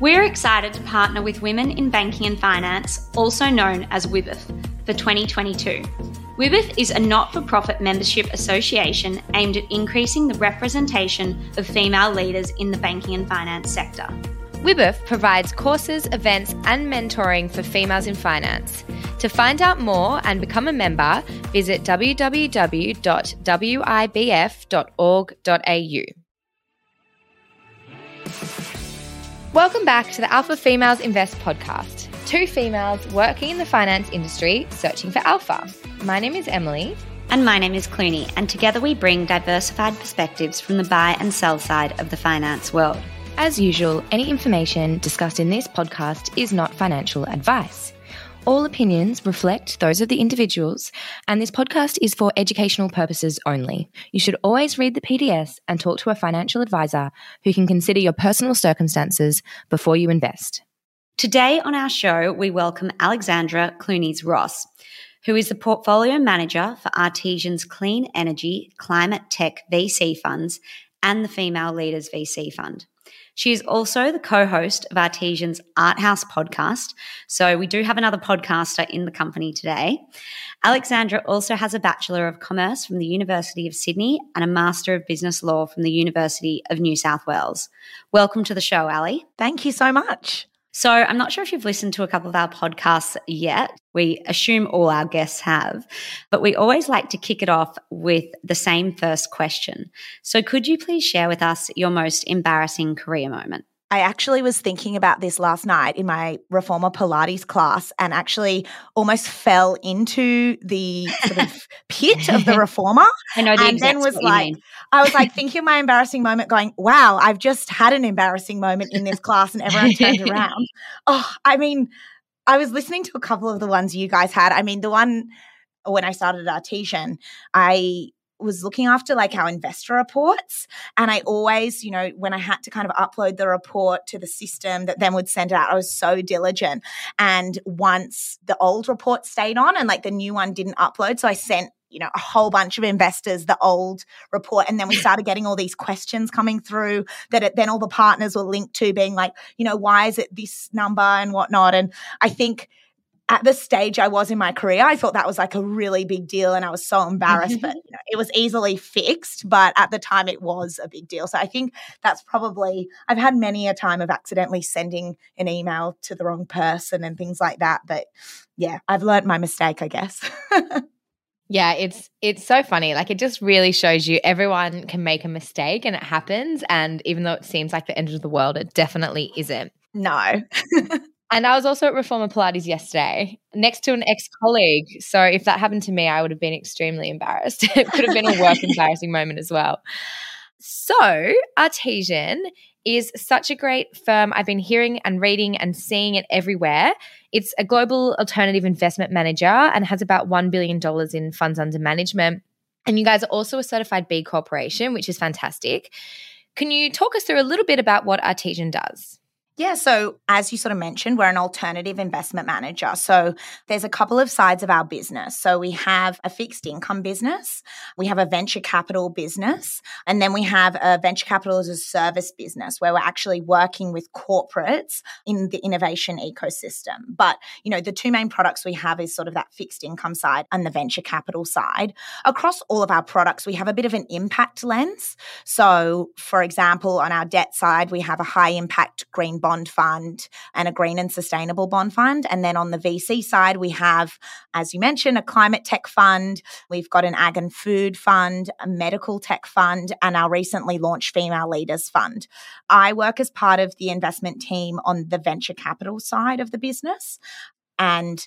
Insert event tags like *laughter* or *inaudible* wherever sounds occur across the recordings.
We're excited to partner with Women in Banking and Finance, also known as WIBF, for 2022. WIBF is a not for profit membership association aimed at increasing the representation of female leaders in the banking and finance sector. WIBF provides courses, events, and mentoring for females in finance. To find out more and become a member, visit www.wibf.org.au. Welcome back to the Alpha Females Invest podcast. Two females working in the finance industry searching for alpha. My name is Emily. And my name is Clooney, and together we bring diversified perspectives from the buy and sell side of the finance world. As usual, any information discussed in this podcast is not financial advice. All opinions reflect those of the individuals, and this podcast is for educational purposes only. You should always read the PDS and talk to a financial advisor who can consider your personal circumstances before you invest. Today on our show, we welcome Alexandra Clunies Ross, who is the portfolio manager for Artesian's Clean Energy Climate Tech VC funds and the Female Leaders VC Fund. She is also the co host of Artesian's Art House podcast. So we do have another podcaster in the company today. Alexandra also has a Bachelor of Commerce from the University of Sydney and a Master of Business Law from the University of New South Wales. Welcome to the show, Ali. Thank you so much. So, I'm not sure if you've listened to a couple of our podcasts yet. We assume all our guests have, but we always like to kick it off with the same first question. So, could you please share with us your most embarrassing career moment? I actually was thinking about this last night in my reformer Pilates class and actually almost fell into the sort of *laughs* pit of the reformer. I know the and then was like, I was like thinking my embarrassing moment, going, wow, I've just had an embarrassing moment in this class and everyone turned *laughs* around. Oh, I mean, I was listening to a couple of the ones you guys had. I mean, the one when I started Artesian, I was looking after like our investor reports. And I always, you know, when I had to kind of upload the report to the system that then would send it out, I was so diligent. And once the old report stayed on and like the new one didn't upload, so I sent you know a whole bunch of investors the old report and then we started getting all these questions coming through that it, then all the partners were linked to being like you know why is it this number and whatnot and i think at the stage I was in my career, I thought that was like a really big deal and I was so embarrassed, but you *laughs* know, it was easily fixed. But at the time, it was a big deal. So I think that's probably, I've had many a time of accidentally sending an email to the wrong person and things like that. But yeah, I've learned my mistake, I guess. *laughs* Yeah, it's it's so funny. Like it just really shows you everyone can make a mistake and it happens and even though it seems like the end of the world, it definitely isn't. No. *laughs* And I was also at Reformer Pilates yesterday next to an ex colleague. So if that happened to me, I would have been extremely embarrassed. *laughs* it could have been a work embarrassing moment as well. So, Artesian is such a great firm. I've been hearing and reading and seeing it everywhere. It's a global alternative investment manager and has about $1 billion in funds under management. And you guys are also a certified B Corporation, which is fantastic. Can you talk us through a little bit about what Artesian does? Yeah, so as you sort of mentioned, we're an alternative investment manager. So there's a couple of sides of our business. So we have a fixed income business, we have a venture capital business, and then we have a venture capital as a service business where we're actually working with corporates in the innovation ecosystem. But, you know, the two main products we have is sort of that fixed income side and the venture capital side. Across all of our products, we have a bit of an impact lens. So, for example, on our debt side, we have a high impact green bond fund and a green and sustainable bond fund. And then on the VC side, we have, as you mentioned, a climate tech fund. We've got an ag and food fund, a medical tech fund, and our recently launched female leaders fund. I work as part of the investment team on the venture capital side of the business. And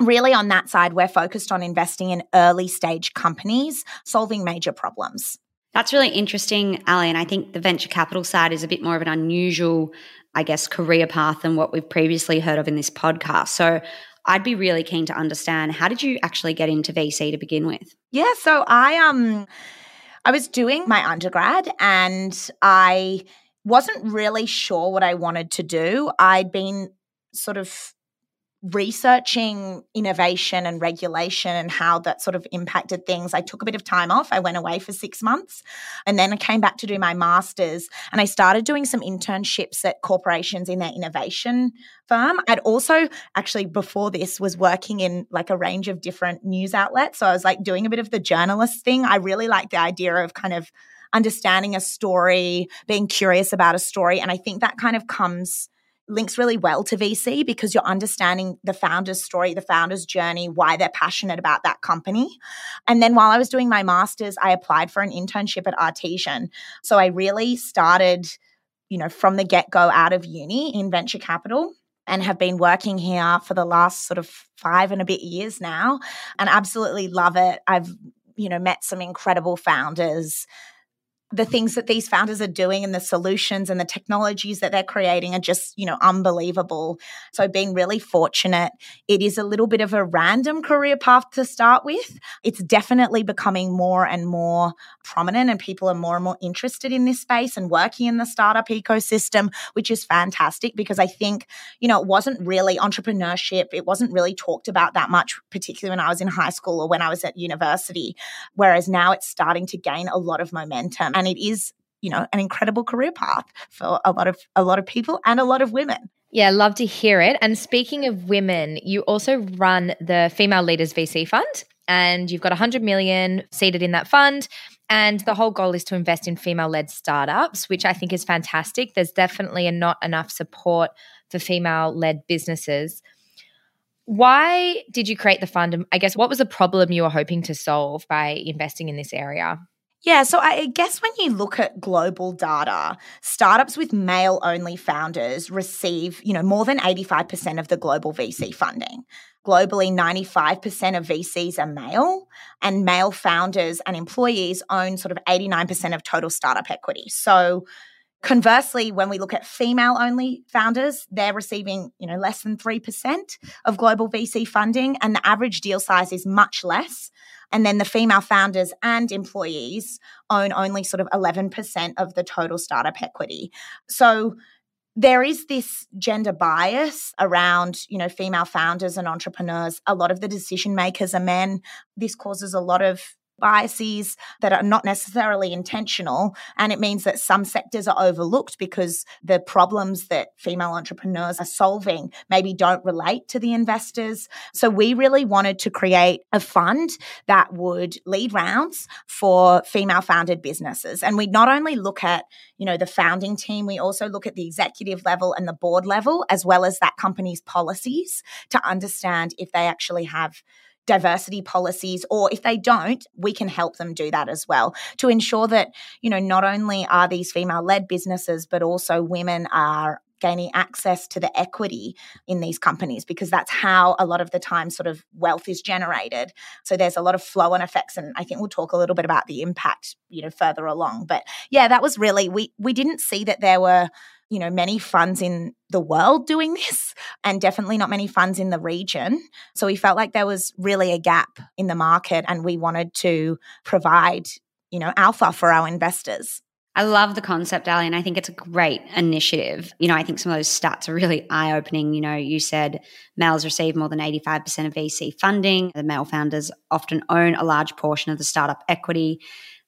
really on that side, we're focused on investing in early stage companies solving major problems. That's really interesting, Ali. And I think the venture capital side is a bit more of an unusual, I guess, career path than what we've previously heard of in this podcast. So I'd be really keen to understand how did you actually get into VC to begin with? Yeah, so I um I was doing my undergrad and I wasn't really sure what I wanted to do. I'd been sort of researching innovation and regulation and how that sort of impacted things, I took a bit of time off. I went away for six months and then I came back to do my master's and I started doing some internships at corporations in their innovation firm. I'd also actually before this was working in like a range of different news outlets. So I was like doing a bit of the journalist thing. I really like the idea of kind of understanding a story, being curious about a story. And I think that kind of comes links really well to VC because you're understanding the founder's story, the founder's journey, why they're passionate about that company. And then while I was doing my master's, I applied for an internship at Artesian. So I really started, you know, from the get go out of uni in venture capital and have been working here for the last sort of five and a bit years now and absolutely love it. I've, you know, met some incredible founders the things that these founders are doing and the solutions and the technologies that they're creating are just, you know, unbelievable. So being really fortunate. It is a little bit of a random career path to start with. It's definitely becoming more and more prominent and people are more and more interested in this space and working in the startup ecosystem, which is fantastic because I think, you know, it wasn't really entrepreneurship. It wasn't really talked about that much, particularly when I was in high school or when I was at university. Whereas now it's starting to gain a lot of momentum. And and it is you know an incredible career path for a lot of a lot of people and a lot of women yeah, love to hear it. And speaking of women, you also run the Female Leaders VC Fund and you've got 100 million seated in that fund and the whole goal is to invest in female-led startups, which I think is fantastic. There's definitely not enough support for female-led businesses. Why did you create the fund? I guess what was the problem you were hoping to solve by investing in this area? Yeah, so I guess when you look at global data, startups with male only founders receive, you know, more than 85% of the global VC funding. Globally, 95% of VCs are male, and male founders and employees own sort of 89% of total startup equity. So, conversely, when we look at female only founders, they're receiving, you know, less than 3% of global VC funding, and the average deal size is much less. And then the female founders and employees own only sort of 11% of the total startup equity. So there is this gender bias around you know female founders and entrepreneurs a lot of the decision makers are men this causes a lot of biases that are not necessarily intentional. And it means that some sectors are overlooked because the problems that female entrepreneurs are solving maybe don't relate to the investors. So we really wanted to create a fund that would lead rounds for female founded businesses. And we not only look at, you know, the founding team, we also look at the executive level and the board level, as well as that company's policies to understand if they actually have diversity policies or if they don't we can help them do that as well to ensure that you know not only are these female led businesses but also women are gaining access to the equity in these companies because that's how a lot of the time sort of wealth is generated. So there's a lot of flow and effects and i think we'll talk a little bit about the impact you know further along. But yeah that was really we we didn't see that there were you know many funds in the world doing this *laughs* and definitely not many funds in the region so we felt like there was really a gap in the market and we wanted to provide you know alpha for our investors I love the concept, Ali, and I think it's a great initiative. You know, I think some of those stats are really eye opening. You know, you said males receive more than 85% of VC funding. The male founders often own a large portion of the startup equity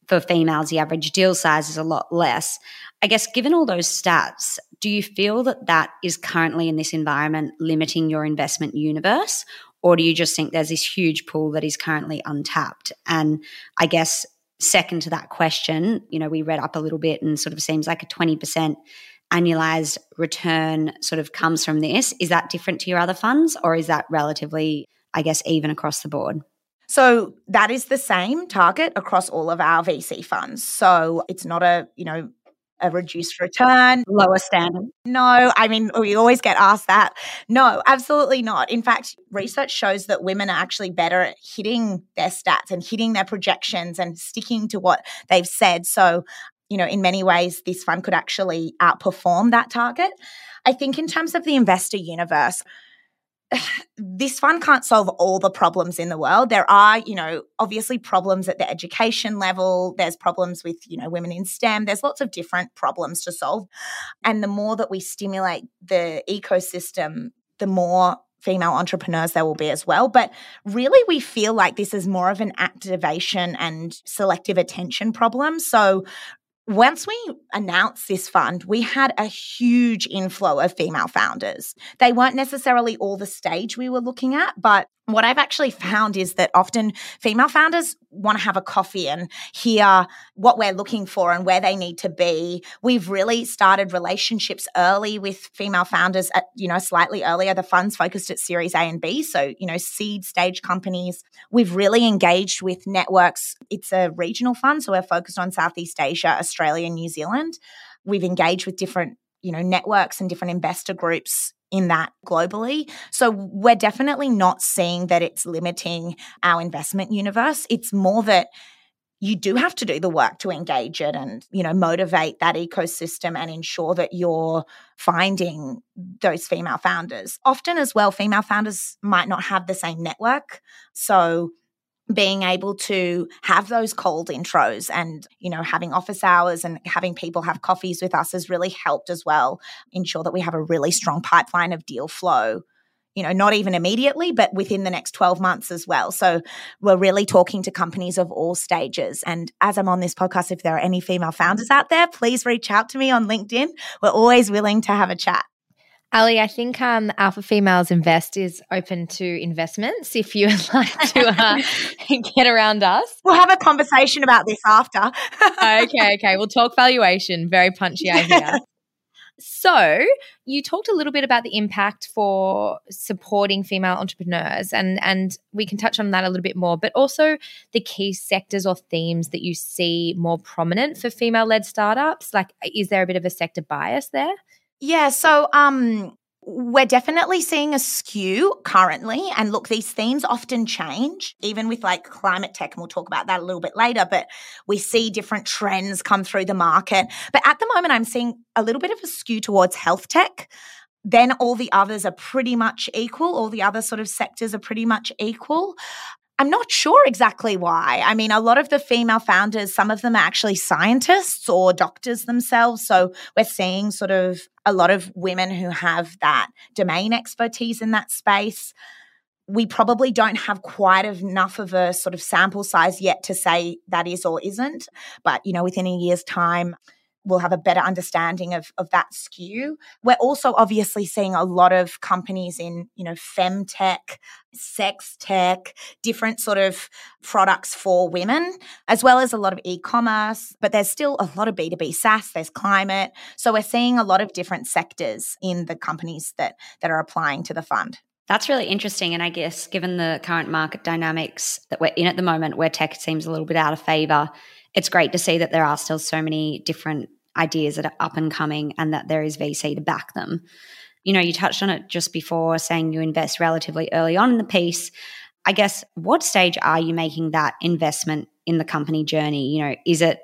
for females, the average deal size is a lot less. I guess, given all those stats, do you feel that that is currently in this environment limiting your investment universe? Or do you just think there's this huge pool that is currently untapped? And I guess, second to that question, you know, we read up a little bit and sort of seems like a 20% annualized return sort of comes from this. Is that different to your other funds or is that relatively, I guess, even across the board? So that is the same target across all of our VC funds. So it's not a, you know, a reduced return. Lower standard. No, I mean, we always get asked that. No, absolutely not. In fact, research shows that women are actually better at hitting their stats and hitting their projections and sticking to what they've said. So, you know, in many ways, this fund could actually outperform that target. I think, in terms of the investor universe, *sighs* this fund can't solve all the problems in the world. There are, you know, obviously problems at the education level. There's problems with, you know, women in STEM. There's lots of different problems to solve. And the more that we stimulate the ecosystem, the more female entrepreneurs there will be as well. But really, we feel like this is more of an activation and selective attention problem. So, once we announced this fund, we had a huge inflow of female founders. They weren't necessarily all the stage we were looking at, but what I've actually found is that often female founders want to have a coffee and hear what we're looking for and where they need to be. We've really started relationships early with female founders at, you know, slightly earlier. The fund's focused at Series A and B, so, you know, seed stage companies. We've really engaged with networks. It's a regional fund, so we're focused on Southeast Asia, Australia, New Zealand. We've engaged with different you know networks and different investor groups in that globally. So we're definitely not seeing that it's limiting our investment universe. It's more that you do have to do the work to engage it and you know motivate that ecosystem and ensure that you're finding those female founders often as well female founders might not have the same network so being able to have those cold intros and you know having office hours and having people have coffees with us has really helped as well ensure that we have a really strong pipeline of deal flow you know not even immediately but within the next 12 months as well. So we're really talking to companies of all stages. And as i'm on this podcast if there are any female founders out there please reach out to me on linkedin. We're always willing to have a chat Ali, I think um, Alpha Females Invest is open to investments if you would like to uh, *laughs* get around us. We'll have a conversation about this after. okay, okay. *laughs* We'll talk valuation. Very punchy, I hear. *laughs* So, you talked a little bit about the impact for supporting female entrepreneurs, and, and we can touch on that a little bit more, but also the key sectors or themes that you see more prominent for female led startups. Like, is there a bit of a sector bias there? Yeah, so um we're definitely seeing a skew currently. And look, these themes often change, even with like climate tech, and we'll talk about that a little bit later. But we see different trends come through the market. But at the moment, I'm seeing a little bit of a skew towards health tech. Then all the others are pretty much equal. All the other sort of sectors are pretty much equal. I'm not sure exactly why. I mean, a lot of the female founders, some of them are actually scientists or doctors themselves. So we're seeing sort of a lot of women who have that domain expertise in that space. We probably don't have quite enough of a sort of sample size yet to say that is or isn't. But, you know, within a year's time, we'll have a better understanding of, of that skew. We're also obviously seeing a lot of companies in, you know, femtech, sex tech, different sort of products for women, as well as a lot of e-commerce, but there's still a lot of B2B SaaS, there's climate. So we're seeing a lot of different sectors in the companies that that are applying to the fund. That's really interesting. And I guess given the current market dynamics that we're in at the moment, where tech seems a little bit out of favor, it's great to see that there are still so many different ideas that are up and coming and that there is VC to back them. You know, you touched on it just before saying you invest relatively early on in the piece. I guess what stage are you making that investment in the company journey? You know, is it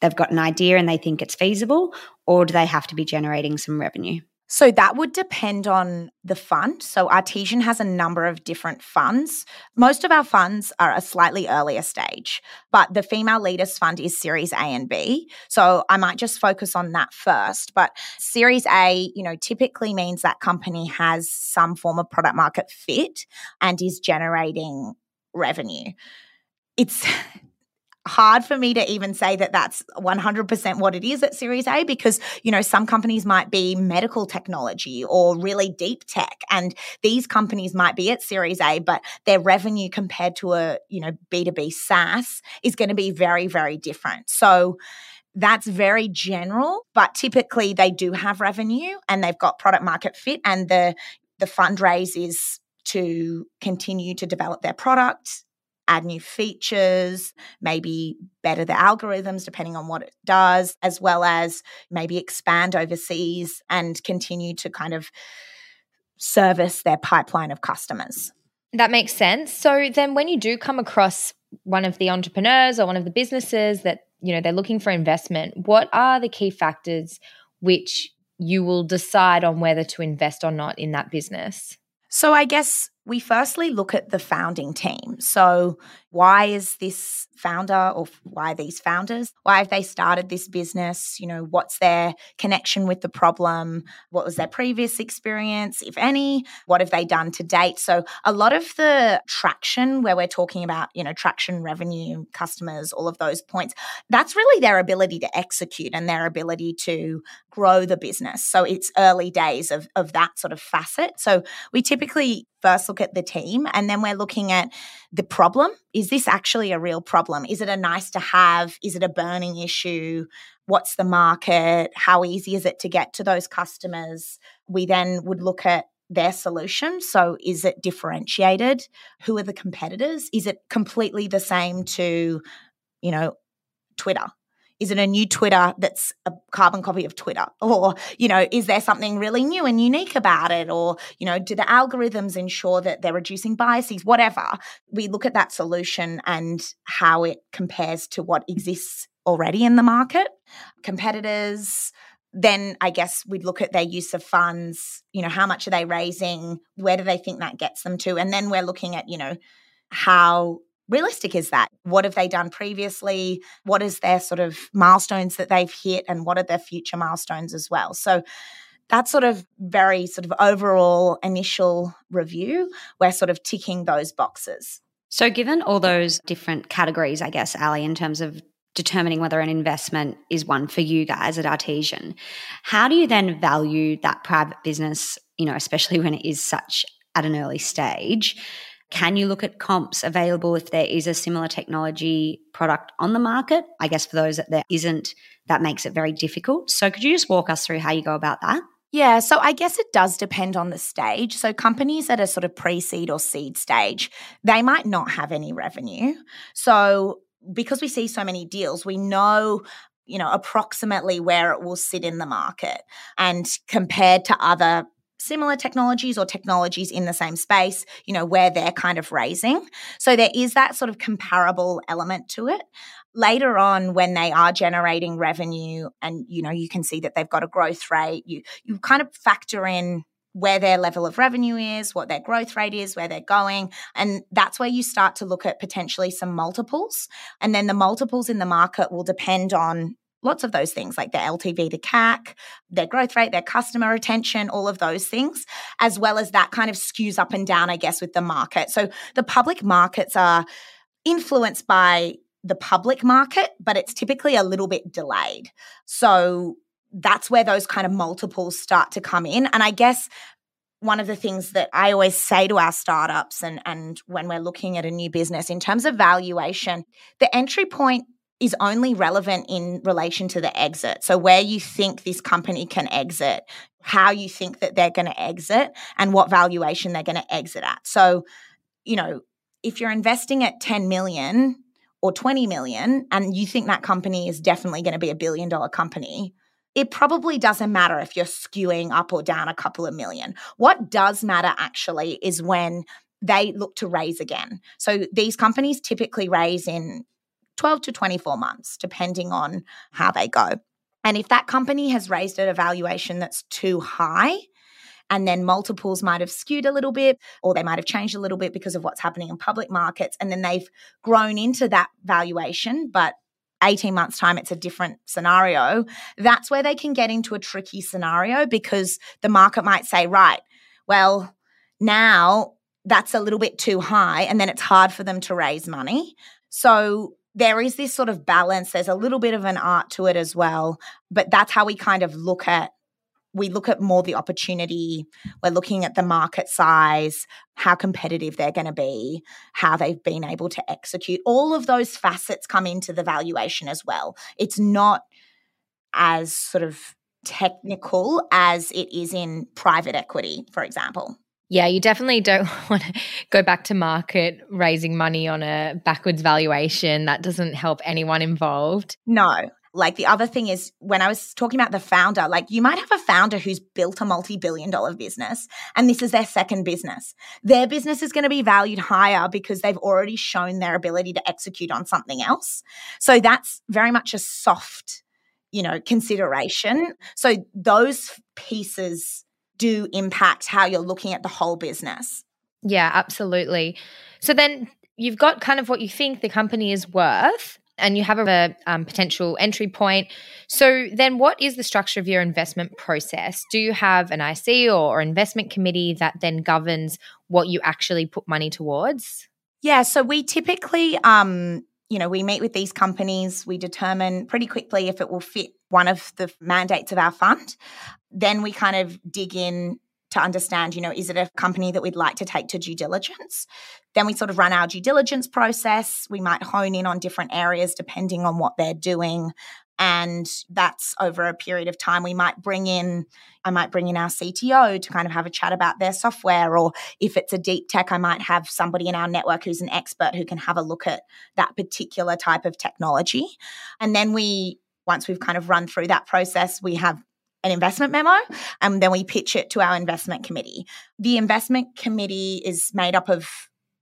they've got an idea and they think it's feasible, or do they have to be generating some revenue? So that would depend on the fund. So Artesian has a number of different funds. Most of our funds are a slightly earlier stage, but the Female Leaders Fund is Series A and B. So I might just focus on that first. But Series A, you know, typically means that company has some form of product market fit and is generating revenue. It's *laughs* hard for me to even say that that's 100% what it is at Series A because, you know, some companies might be medical technology or really deep tech. And these companies might be at Series A, but their revenue compared to a, you know, B2B SaaS is going to be very, very different. So, that's very general, but typically they do have revenue and they've got product market fit and the the fundraise is to continue to develop their product add new features, maybe better the algorithms depending on what it does, as well as maybe expand overseas and continue to kind of service their pipeline of customers. That makes sense. So then when you do come across one of the entrepreneurs or one of the businesses that, you know, they're looking for investment, what are the key factors which you will decide on whether to invest or not in that business? So I guess we firstly look at the founding team. So, why is this founder or why these founders? Why have they started this business? You know, what's their connection with the problem? What was their previous experience, if any? What have they done to date? So, a lot of the traction where we're talking about, you know, traction, revenue, customers, all of those points, that's really their ability to execute and their ability to grow the business. So, it's early days of, of that sort of facet. So, we typically first look at the team and then we're looking at the problem. Is this actually a real problem? Is it a nice to have? Is it a burning issue? What's the market? How easy is it to get to those customers? We then would look at their solution. So, is it differentiated? Who are the competitors? Is it completely the same to, you know, Twitter? Is it a new Twitter that's a carbon copy of Twitter? *laughs* Or, you know, is there something really new and unique about it? Or, you know, do the algorithms ensure that they're reducing biases? Whatever. We look at that solution and how it compares to what exists already in the market. Competitors, then I guess we'd look at their use of funds, you know, how much are they raising? Where do they think that gets them to? And then we're looking at, you know, how realistic is that? What have they done previously? What is their sort of milestones that they've hit and what are their future milestones as well? So that sort of very sort of overall initial review, we're sort of ticking those boxes. So given all those different categories, I guess, Ali, in terms of determining whether an investment is one for you guys at Artesian, how do you then value that private business, you know, especially when it is such at an early stage? Can you look at comps available if there is a similar technology product on the market? I guess for those that there isn't, that makes it very difficult. So could you just walk us through how you go about that? Yeah, so I guess it does depend on the stage. So companies at a sort of pre-seed or seed stage, they might not have any revenue. So because we see so many deals, we know you know approximately where it will sit in the market and compared to other similar technologies or technologies in the same space, you know, where they're kind of raising. So there is that sort of comparable element to it. Later on, when they are generating revenue and, you know, you can see that they've got a growth rate, you, you kind of factor in where their level of revenue is, what their growth rate is, where they're going. And that's where you start to look at potentially some multiples. And then the multiples in the market will depend on lots of those things like their LTV to CAC, their growth rate, their customer retention, all of those things, as well as that kind of skews up and down, I guess, with the market. So the public markets are influenced by the public market, but it's typically a little bit delayed. So that's where those kind of multiples start to come in. And I guess one of the things that I always say to our startups and, and when we're looking at a new business in terms of valuation, the entry point is only relevant in relation to the exit. So, where you think this company can exit, how you think that they're going to exit, and what valuation they're going to exit at. So, you know, if you're investing at 10 million or 20 million and you think that company is definitely going to be a billion dollar company, it probably doesn't matter if you're skewing up or down a couple of million. What does matter actually is when they look to raise again. So these companies typically raise in 12 to 24 months, depending on how they go. And if that company has raised at a valuation that's too high, and then multiples might have skewed a little bit, or they might have changed a little bit because of what's happening in public markets, and then they've grown into that valuation, but 18 months' time, it's a different scenario. That's where they can get into a tricky scenario because the market might say, right, well, now that's a little bit too high, and then it's hard for them to raise money. So there is this sort of balance. There's a little bit of an art to it as well. But that's how we kind of look at we look at more the opportunity. We're looking at the market size, how competitive they're going to be, how they've been able to execute. All of those facets come into the valuation as well. It's not as sort of technical as it is in private equity, for example. Yeah, you definitely don't *laughs* want to go back to market raising money on a backwards valuation. That doesn't help anyone involved. No. Like the other thing is when I was talking about the founder, like you might have a founder who's built a multi billion dollar business and this is their second business. Their business is going to be valued higher because they've already shown their ability to execute on something else. So that's very much a soft, you know, consideration. So those pieces do impact how you're looking at the whole business. Yeah, absolutely. So then you've got kind of what you think the company is worth and you have a um, potential entry point. So then what is the structure of your investment process? Do you have an IC or, or investment committee that then governs what you actually put money towards? Yeah, so we typically um you know, we meet with these companies, we determine pretty quickly if it will fit one of the mandates of our fund. Then we kind of dig in to understand, you know, is it a company that we'd like to take to due diligence? Then we sort of run our due diligence process. We might hone in on different areas depending on what they're doing. And that's over a period of time. We might bring in, I might bring in our CTO to kind of have a chat about their software. Or if it's a deep tech, I might have somebody in our network who's an expert who can have a look at that particular type of technology. And then we, once we've kind of run through that process, we have an investment memo and then we pitch it to our investment committee. The investment committee is made up of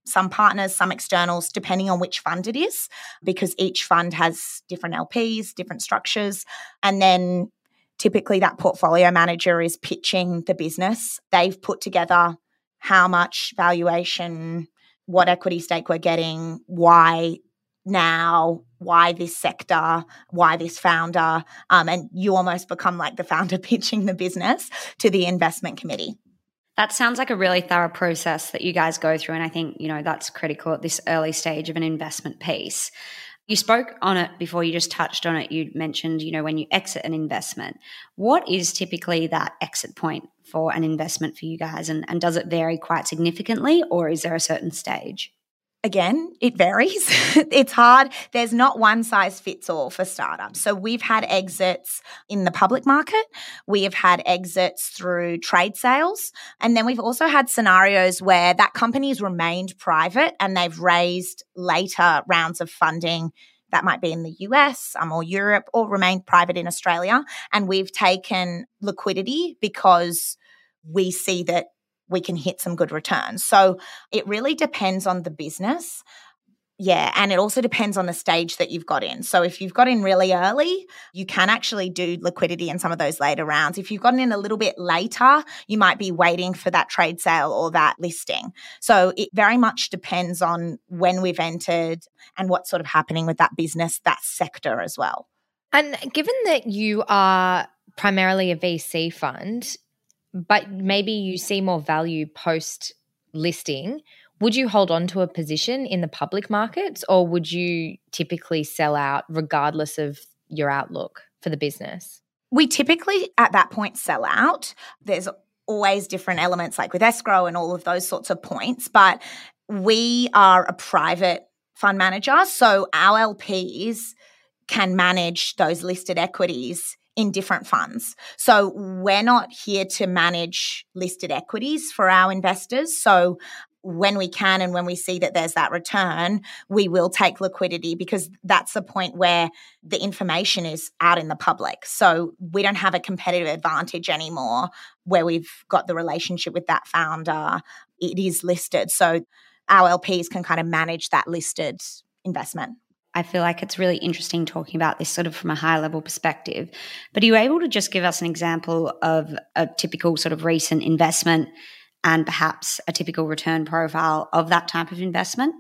some partners, some externals, depending on which fund it is, because each fund has different LPs, different structures. And then typically that portfolio manager is pitching the business. They've put together how much valuation, what equity stake we're getting, why now why this sector why this founder um, and you almost become like the founder *laughs* pitching the business to the investment committee. That sounds like a really thorough process that you guys go through and i think you know that's critical at this early stage of an investment piece. You spoke on it before you just touched on it. You mentioned you know when you exit an investment what is typically that exit point for an investment for you guys and, and does it vary quite significantly or is there a certain stage again, it varies. *laughs* it's hard. There's not one size fits all for startups. So we've had exits in the public market, we have had exits through trade sales, and then we've also had scenarios where that company's remained private and they've raised later rounds of funding. That might be in the US um, or Europe or remained private in Australia. And we've taken liquidity because we see that we can hit some good returns. So it really depends on the business. Yeah, and it also depends on the stage that you've got in. So if you've got in really early, you can actually do liquidity in some of those later rounds. If you've gotten in a little bit later, you might be waiting for that trade sale or that listing. So it very much depends on when we've entered and what's sort of happening with that business, that sector as well. And given that you are primarily a VC fund, but maybe you see more value post listing, would you hold on to a position in the public markets or would you typically sell out regardless of your outlook for the business? We typically at that point sell out. There's always different elements like with escrow and all of those sorts of points, but we are a private fund manager. So our LPs can manage those listed equities in different funds. So we're not here to manage listed equities for our investors. So when we can and when we see that there's that return, we will take liquidity because that's the point where the information is out in the public. So we don't have a competitive advantage anymore where we've got the relationship with that founder. It is listed. So our LPs can kind of manage that listed investment. I feel like it's really interesting talking about this sort of from a high level perspective. But are you able to just give us an example of a typical sort of recent investment and perhaps a typical return profile of that type of investment?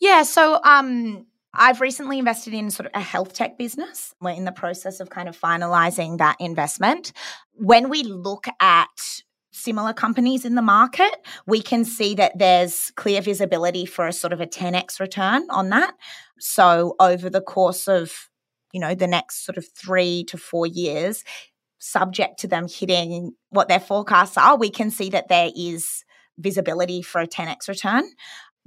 Yeah. So, um, I've recently invested in sort of a health tech business. We're in the process of kind of finalizing that investment. When we look at similar companies in the market, we can see that there's clear visibility for a sort of a 10x return on that. So over the course of, you know, the next sort of 3 to 4 years, subject to them hitting what their forecasts are, we can see that there is visibility for a 10x return.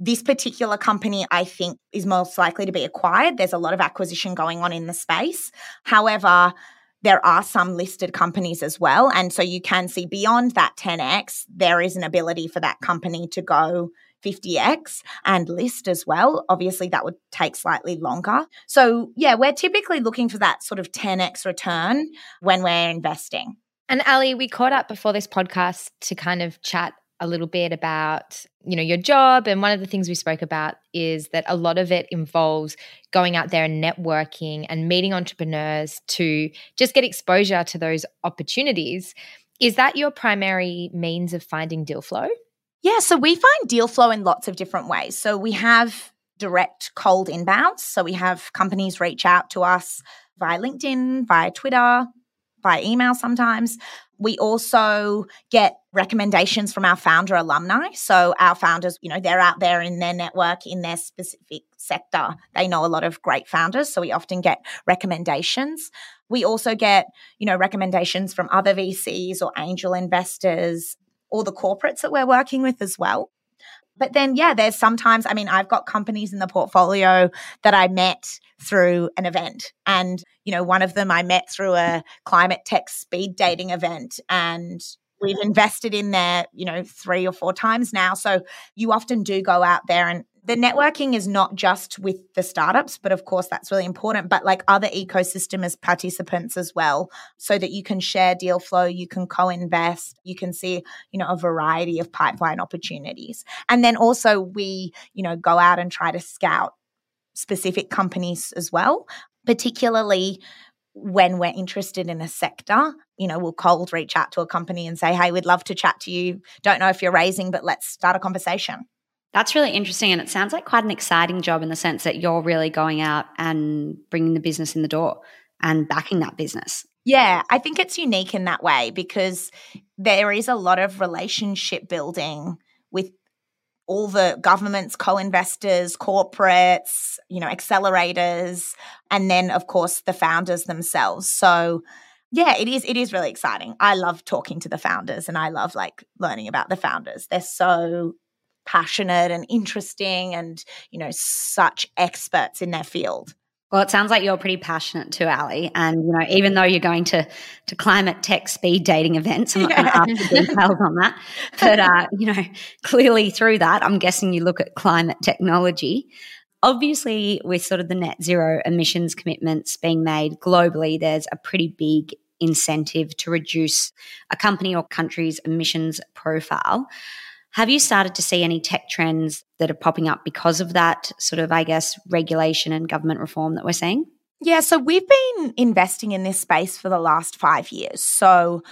This particular company, I think, is most likely to be acquired. There's a lot of acquisition going on in the space. However, there are some listed companies as well. And so you can see beyond that 10x, there is an ability for that company to go 50x and list as well. Obviously, that would take slightly longer. So, yeah, we're typically looking for that sort of 10x return when we're investing. And Ali, we caught up before this podcast to kind of chat a little bit about you know your job and one of the things we spoke about is that a lot of it involves going out there and networking and meeting entrepreneurs to just get exposure to those opportunities is that your primary means of finding deal flow Yeah, so we find deal flow in lots of different ways. So we have direct cold inbounds. So we have companies reach out to us via LinkedIn, via Twitter, via email sometimes. We also get recommendations from our founder alumni. So our founders, you know, they're out there in their network in their specific sector. They know a lot of great founders, so we often get recommendations. We also get, you know, recommendations from other VCs or angel investors or the corporates that we're working with as well. But then, yeah, there's sometimes, I mean, I've got companies in the portfolio that I met through an event. And, you know, one of them I met through a climate tech speed dating event. And we've invested in there, you know, three or four times now. So you often do go out there and the networking is not just with the startups, but of course that's really important, but like other ecosystem as participants as well, so that you can share deal flow, you can co-invest, you can see, you know, a variety of pipeline opportunities. And then also we, you know, go out and try to scout specific companies as well, particularly when we're interested in a sector, you know, we'll cold reach out to a company and say, hey, we'd love to chat to you. Don't know if you're raising, but let's start a conversation. That's really interesting. And it sounds like quite an exciting job in the sense that you're really going out and bringing the business in the door and backing that business. Yeah, I think it's unique in that way because there is a lot of relationship building with all the governments, co-investors, corporates, you know, accelerators, and then of course the founders themselves. So yeah, it is it is really exciting. I love talking to the founders and I love like learning about the founders. They're so passionate and interesting and, you know, such experts in their field. Well, it sounds like you're pretty passionate too, Ali. And you know, even though you're going to to climate tech speed dating events, I'm not *laughs* yeah. going to ask the details on that. But uh, you know, clearly through that, I'm guessing you look at climate technology. Obviously, with sort of the net zero emissions commitments being made globally, there's a pretty big incentive to reduce a company or country's emissions profile. Have you started to see any tech trends that are popping up because of that sort of, I guess, regulation and government reform that we're seeing? Yeah, so we've been investing in this space for the last five years. So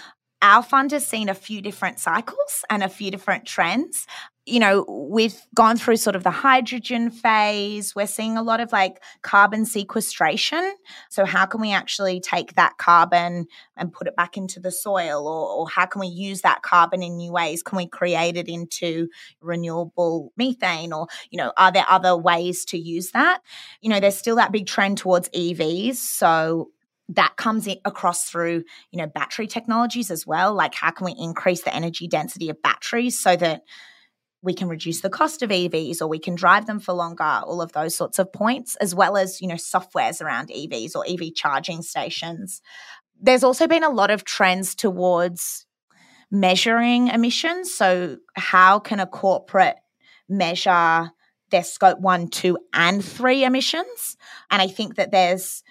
our fund has seen a few different cycles and a few different trends you know, we've gone through sort of the hydrogen phase. We're seeing a lot of like carbon sequestration. So, how can we actually take that carbon and put it back into the soil? Or, or, how can we use that carbon in new ways? Can we create it into renewable methane? Or, you know, are there other ways to use that? You know, there's still that big trend towards EVs. So, that comes across through you know battery technologies as well like how can we increase the energy density of batteries so that we can reduce the cost of EVs or we can drive them for longer, all of those sorts of points, as well as, you know, softwares around EVs or EV charging stations. There's also been a lot of trends towards measuring emissions. So, how can a corporate measure their scope one, two, and three emissions? And I think that there's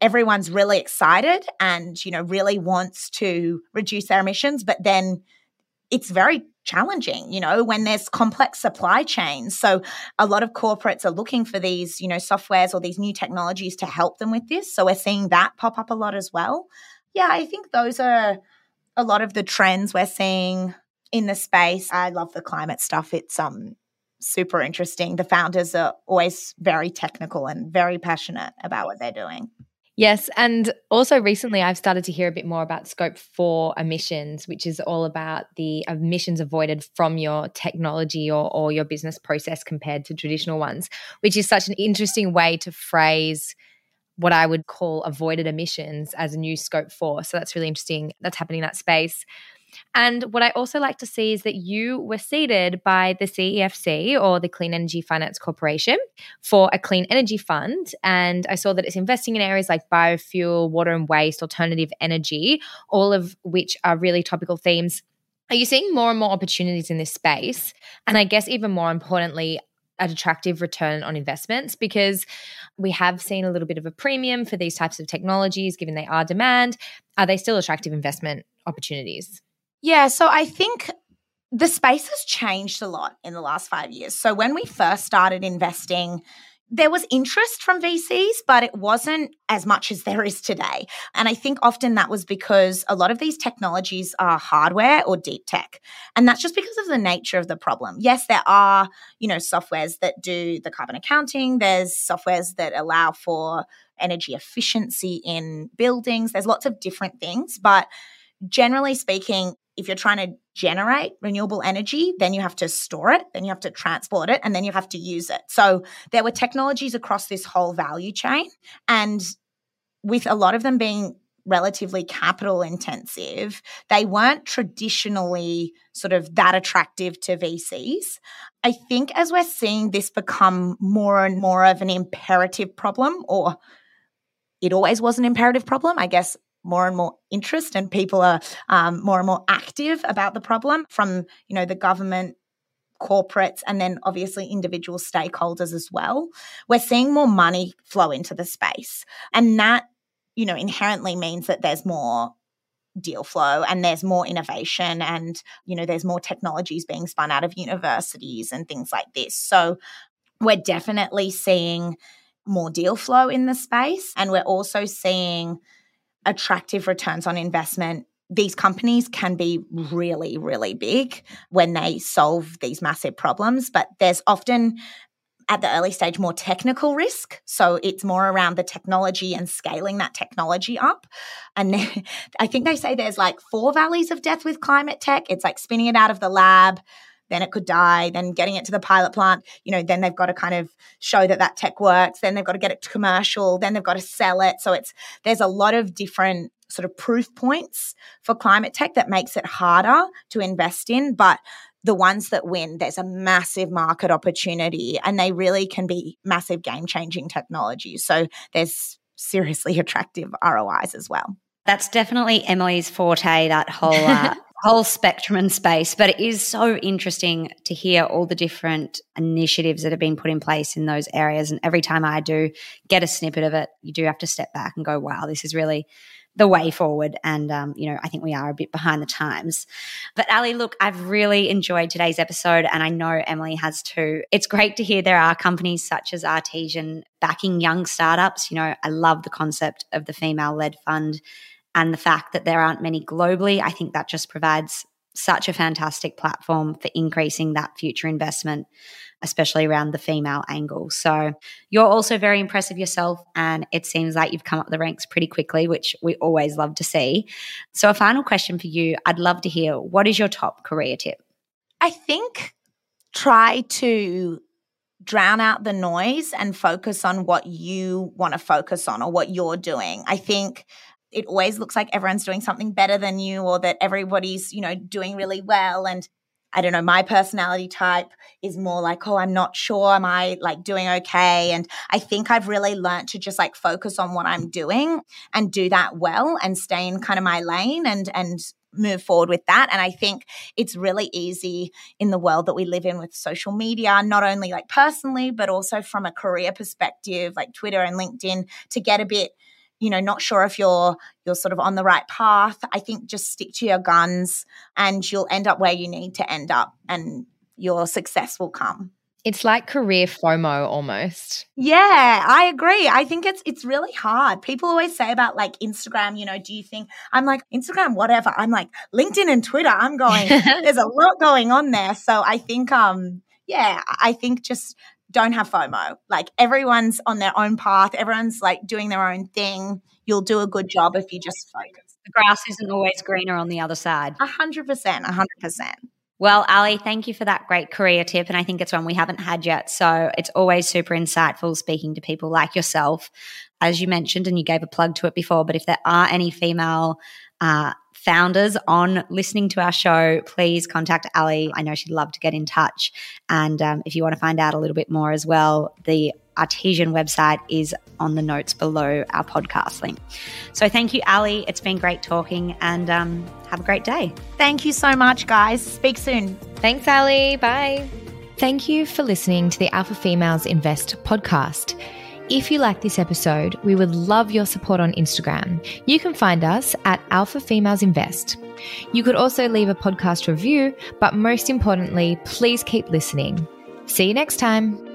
everyone's really excited and, you know, really wants to reduce their emissions, but then it's very challenging, you know, when there's complex supply chains. So a lot of corporates are looking for these, you know, softwares or these new technologies to help them with this. So we're seeing that pop up a lot as well. Yeah, I think those are a lot of the trends we're seeing in the space. I love the climate stuff. It's um super interesting. The founders are always very technical and very passionate about what they're doing. Yes. And also recently, I've started to hear a bit more about scope four emissions, which is all about the emissions avoided from your technology or, or your business process compared to traditional ones, which is such an interesting way to phrase what I would call avoided emissions as a new scope four. So that's really interesting. That's happening in that space. And what I also like to see is that you were seeded by the CEFC or the Clean Energy Finance Corporation for a clean energy fund. And I saw that it's investing in areas like biofuel, water and waste, alternative energy, all of which are really topical themes. Are you seeing more and more opportunities in this space? And I guess even more importantly, an attractive return on investments because we have seen a little bit of a premium for these types of technologies given they are demand. Are they still attractive investment opportunities? Yeah, so I think the space has changed a lot in the last five years. So when we first started investing, there was interest from VCs, but it wasn't as much as there is today. And I think often that was because a lot of these technologies are hardware or deep tech. And that's just because of the nature of the problem. Yes, there are, you know, softwares that do the carbon accounting, there's softwares that allow for energy efficiency in buildings, there's lots of different things, but generally speaking, if you're trying to generate renewable energy, then you have to store it, then you have to transport it, and then you have to use it. So there were technologies across this whole value chain. And with a lot of them being relatively capital intensive, they weren't traditionally sort of that attractive to VCs. I think as we're seeing this become more and more of an imperative problem, or it always was an imperative problem, I guess more and more interest and people are um, more and more active about the problem from you know the government corporates and then obviously individual stakeholders as well. We're seeing more money flow into the space and that you know inherently means that there's more deal flow and there's more innovation and you know there's more technologies being spun out of universities and things like this. So we're definitely seeing more deal flow in the space and we're also seeing attractive returns on investment these companies can be really, really big when they solve these massive problems, but there's often at the early stage more technical risk. So it's more around the technology and scaling that technology up. And *laughs* I think they say there's like four valleys of death with climate tech. It's like spinning it out of the lab, then it could die, then getting it to the pilot plant, you know, then they've got to kind of show that that tech works, then they've got to get it to commercial, then they've got to sell it. So it's there's a lot of different sort of proof points for climate tech that makes it harder to invest in, but the ones that win, there's a massive market opportunity and they really can be massive game changing technologies. So there's seriously *laughs* attractive ROIs as well. That's definitely Emily's forte, that whole uh, whole spectrum and space. But it is so interesting to hear all the different initiatives that have been put in place in those areas. And every time I do get a snippet of it, you do have to step back and go, wow, this is really the way forward. And, um, you know, I think we are a bit behind the times. But Ali, look, I've really enjoyed today's episode, and I know Emily has too. It's great to hear there are companies such as Artesian backing young startups. You know, I love the concept of the female led fund and the fact that there aren't many globally, I think that just provides such a fantastic platform for increasing that future investment, especially around the female angle. So you're also very impressive yourself, and it seems like you've come up the ranks pretty quickly, which we always love to see. So, a final question for you I'd love to hear what is your top career tip? I think try to drown out the noise and focus on what you want to focus on or what you're doing. I think it always looks like everyone's doing something better than you or that everybody's, you know, doing really well. And I don't know, my personality type is more like, oh, I'm not sure. Am I like doing okay? And I think I've really learned to just like focus on what I'm doing and do that well and stay in kind of my lane and, and, move forward with that and i think it's really easy in the world that we live in with social media not only like personally but also from a career perspective like twitter and linkedin to get a bit you know not sure if you're you're sort of on the right path i think just stick to your guns and you'll end up where you need to end up and your success will come it's like career FOMO almost. Yeah, I agree. I think it's it's really hard. People always say about like Instagram, you know, do you think I'm like Instagram whatever. I'm like LinkedIn and Twitter. I'm going *laughs* there's a lot going on there. So I think um yeah, I think just don't have FOMO. Like everyone's on their own path, everyone's like doing their own thing. You'll do a good job if you just focus. The grass isn't always greener on the other side. A hundred percent, a hundred percent. Well, Ali, thank you for that great career tip. And I think it's one we haven't had yet. So it's always super insightful speaking to people like yourself. As you mentioned, and you gave a plug to it before, but if there are any female uh, founders on listening to our show, please contact Ali. I know she'd love to get in touch. And um, if you want to find out a little bit more as well, the Artesian website is on the notes below our podcast link. So thank you, Ali. It's been great talking and um, have a great day. Thank you so much, guys. Speak soon. Thanks, Ali. Bye. Thank you for listening to the Alpha Females Invest podcast. If you like this episode, we would love your support on Instagram. You can find us at Alpha Females Invest. You could also leave a podcast review, but most importantly, please keep listening. See you next time.